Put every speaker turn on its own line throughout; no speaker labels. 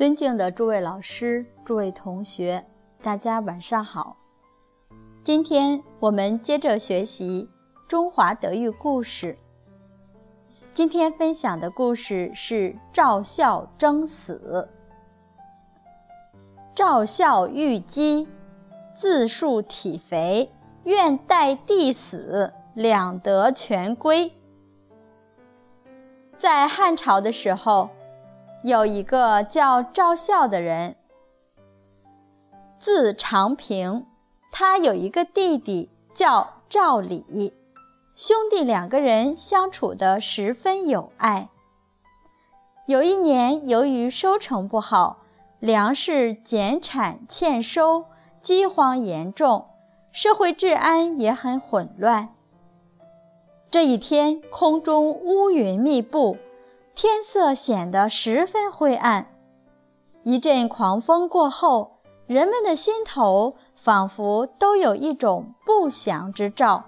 尊敬的诸位老师、诸位同学，大家晚上好。今天我们接着学习中华德育故事。今天分享的故事是赵孝争死。赵孝遇饥，自述体肥，愿待弟死，两得全归。在汉朝的时候。有一个叫赵孝的人，字长平，他有一个弟弟叫赵礼，兄弟两个人相处得十分有爱。有一年，由于收成不好，粮食减产欠收，饥荒严重，社会治安也很混乱。这一天，空中乌云密布。天色显得十分灰暗，一阵狂风过后，人们的心头仿佛都有一种不祥之兆。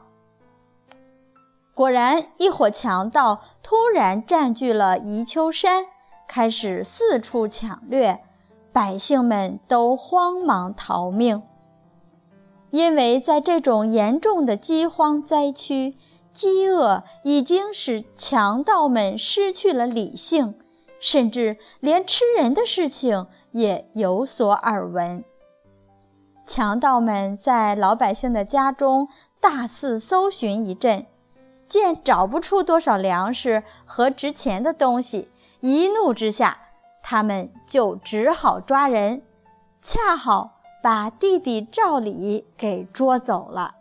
果然，一伙强盗突然占据了宜秋山，开始四处抢掠，百姓们都慌忙逃命。因为在这种严重的饥荒灾区。饥饿已经使强盗们失去了理性，甚至连吃人的事情也有所耳闻。强盗们在老百姓的家中大肆搜寻一阵，见找不出多少粮食和值钱的东西，一怒之下，他们就只好抓人，恰好把弟弟赵礼给捉走了。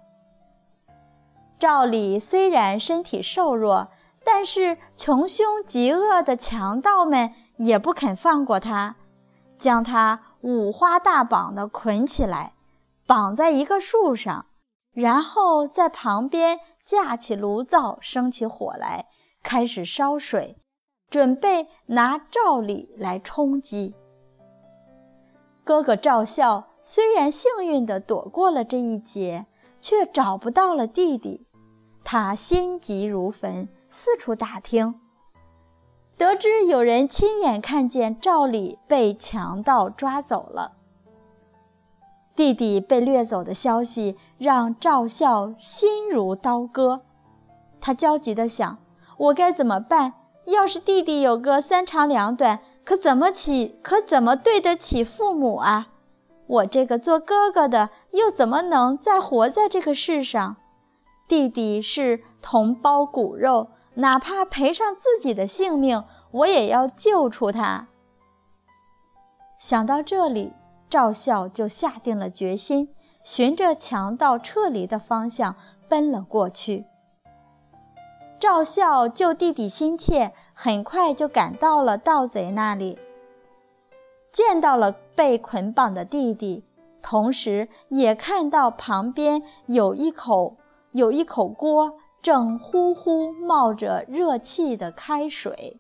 赵礼虽然身体瘦弱，但是穷凶极恶的强盗们也不肯放过他，将他五花大绑地捆起来，绑在一个树上，然后在旁边架起炉灶，生起火来，开始烧水，准备拿赵礼来充饥。哥哥赵孝虽然幸运地躲过了这一劫，却找不到了弟弟。他心急如焚，四处打听，得知有人亲眼看见赵李被强盗抓走了。弟弟被掠走的消息让赵孝心如刀割，他焦急地想：我该怎么办？要是弟弟有个三长两短，可怎么起？可怎么对得起父母啊？我这个做哥哥的，又怎么能再活在这个世上？弟弟是同胞骨肉，哪怕赔上自己的性命，我也要救出他。想到这里，赵孝就下定了决心，循着强盗撤离的方向奔了过去。赵孝救弟弟心切，很快就赶到了盗贼那里，见到了被捆绑的弟弟，同时也看到旁边有一口。有一口锅正呼呼冒着热气的开水。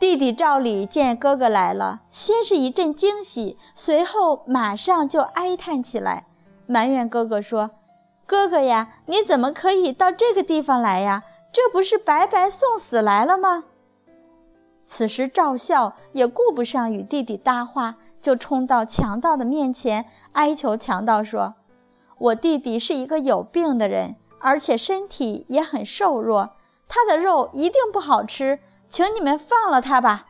弟弟赵礼见哥哥来了，先是一阵惊喜，随后马上就哀叹起来，埋怨哥哥说：“哥哥呀，你怎么可以到这个地方来呀？这不是白白送死来了吗？”此时赵孝也顾不上与弟弟搭话。就冲到强盗的面前，哀求强盗说：“我弟弟是一个有病的人，而且身体也很瘦弱，他的肉一定不好吃，请你们放了他吧。”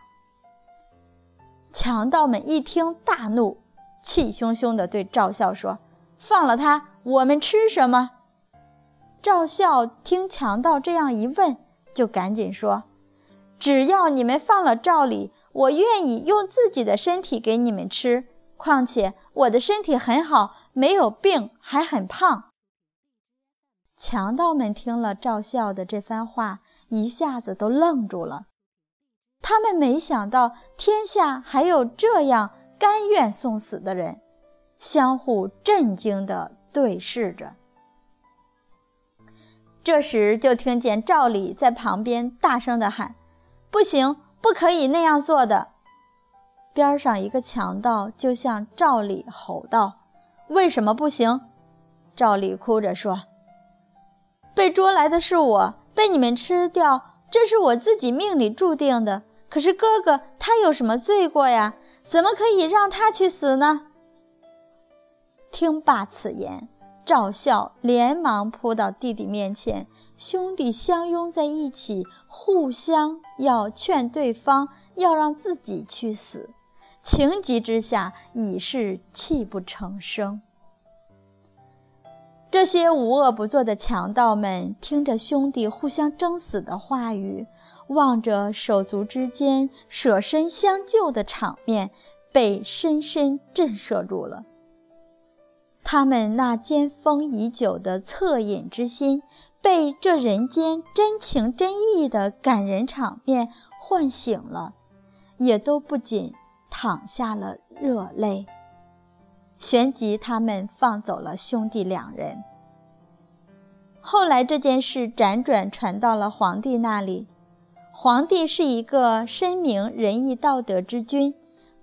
强盗们一听大怒，气汹汹地对赵孝说：“放了他，我们吃什么？”赵孝听强盗这样一问，就赶紧说：“只要你们放了赵礼。”我愿意用自己的身体给你们吃，况且我的身体很好，没有病，还很胖。强盗们听了赵孝的这番话，一下子都愣住了。他们没想到天下还有这样甘愿送死的人，相互震惊地对视着。这时，就听见赵礼在旁边大声地喊：“不行！”不可以那样做的。边上一个强盗就向赵李吼道：“为什么不行？”赵李哭着说：“被捉来的是我，被你们吃掉，这是我自己命里注定的。可是哥哥他有什么罪过呀？怎么可以让他去死呢？听罢此言，赵孝连忙扑到弟弟面前，兄弟相拥在一起，互相要劝对方要让自己去死。情急之下，已是泣不成声。这些无恶不作的强盗们听着兄弟互相争死的话语，望着手足之间舍身相救的场面，被深深震慑住了。他们那尖封已久的恻隐之心，被这人间真情真意的感人场面唤醒了，也都不仅淌下了热泪。旋即，他们放走了兄弟两人。后来，这件事辗转传到了皇帝那里。皇帝是一个深明仁义道德之君，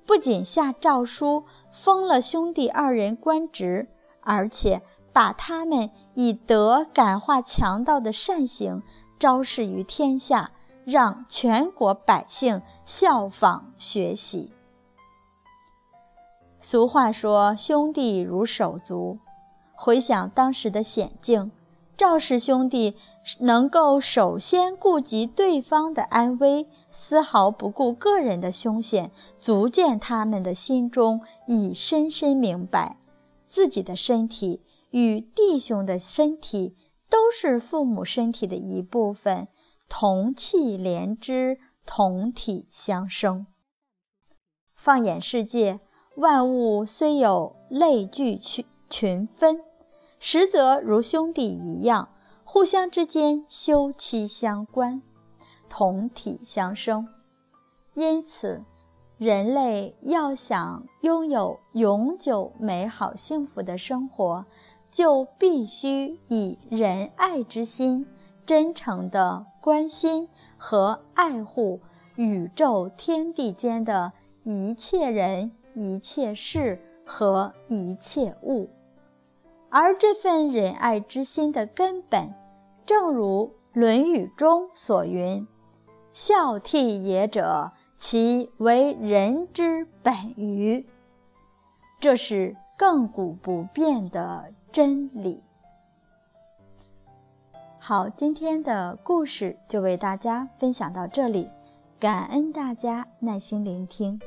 不仅下诏书封了兄弟二人官职，而且把他们以德感化强盗的善行昭示于天下，让全国百姓效仿学习。俗话说：“兄弟如手足。”回想当时的险境，赵氏兄弟能够首先顾及对方的安危，丝毫不顾个人的凶险，足见他们的心中已深深明白，自己的身体与弟兄的身体都是父母身体的一部分，同气连枝，同体相生。放眼世界。万物虽有类聚群群分，实则如兄弟一样，互相之间休戚相关，同体相生。因此，人类要想拥有永久美好幸福的生活，就必须以仁爱之心，真诚地关心和爱护宇宙天地间的一切人。一切事和一切物，而这份仁爱之心的根本，正如《论语》中所云：“孝悌也者，其为人之本于。”这是亘古不变的真理。好，今天的故事就为大家分享到这里，感恩大家耐心聆听。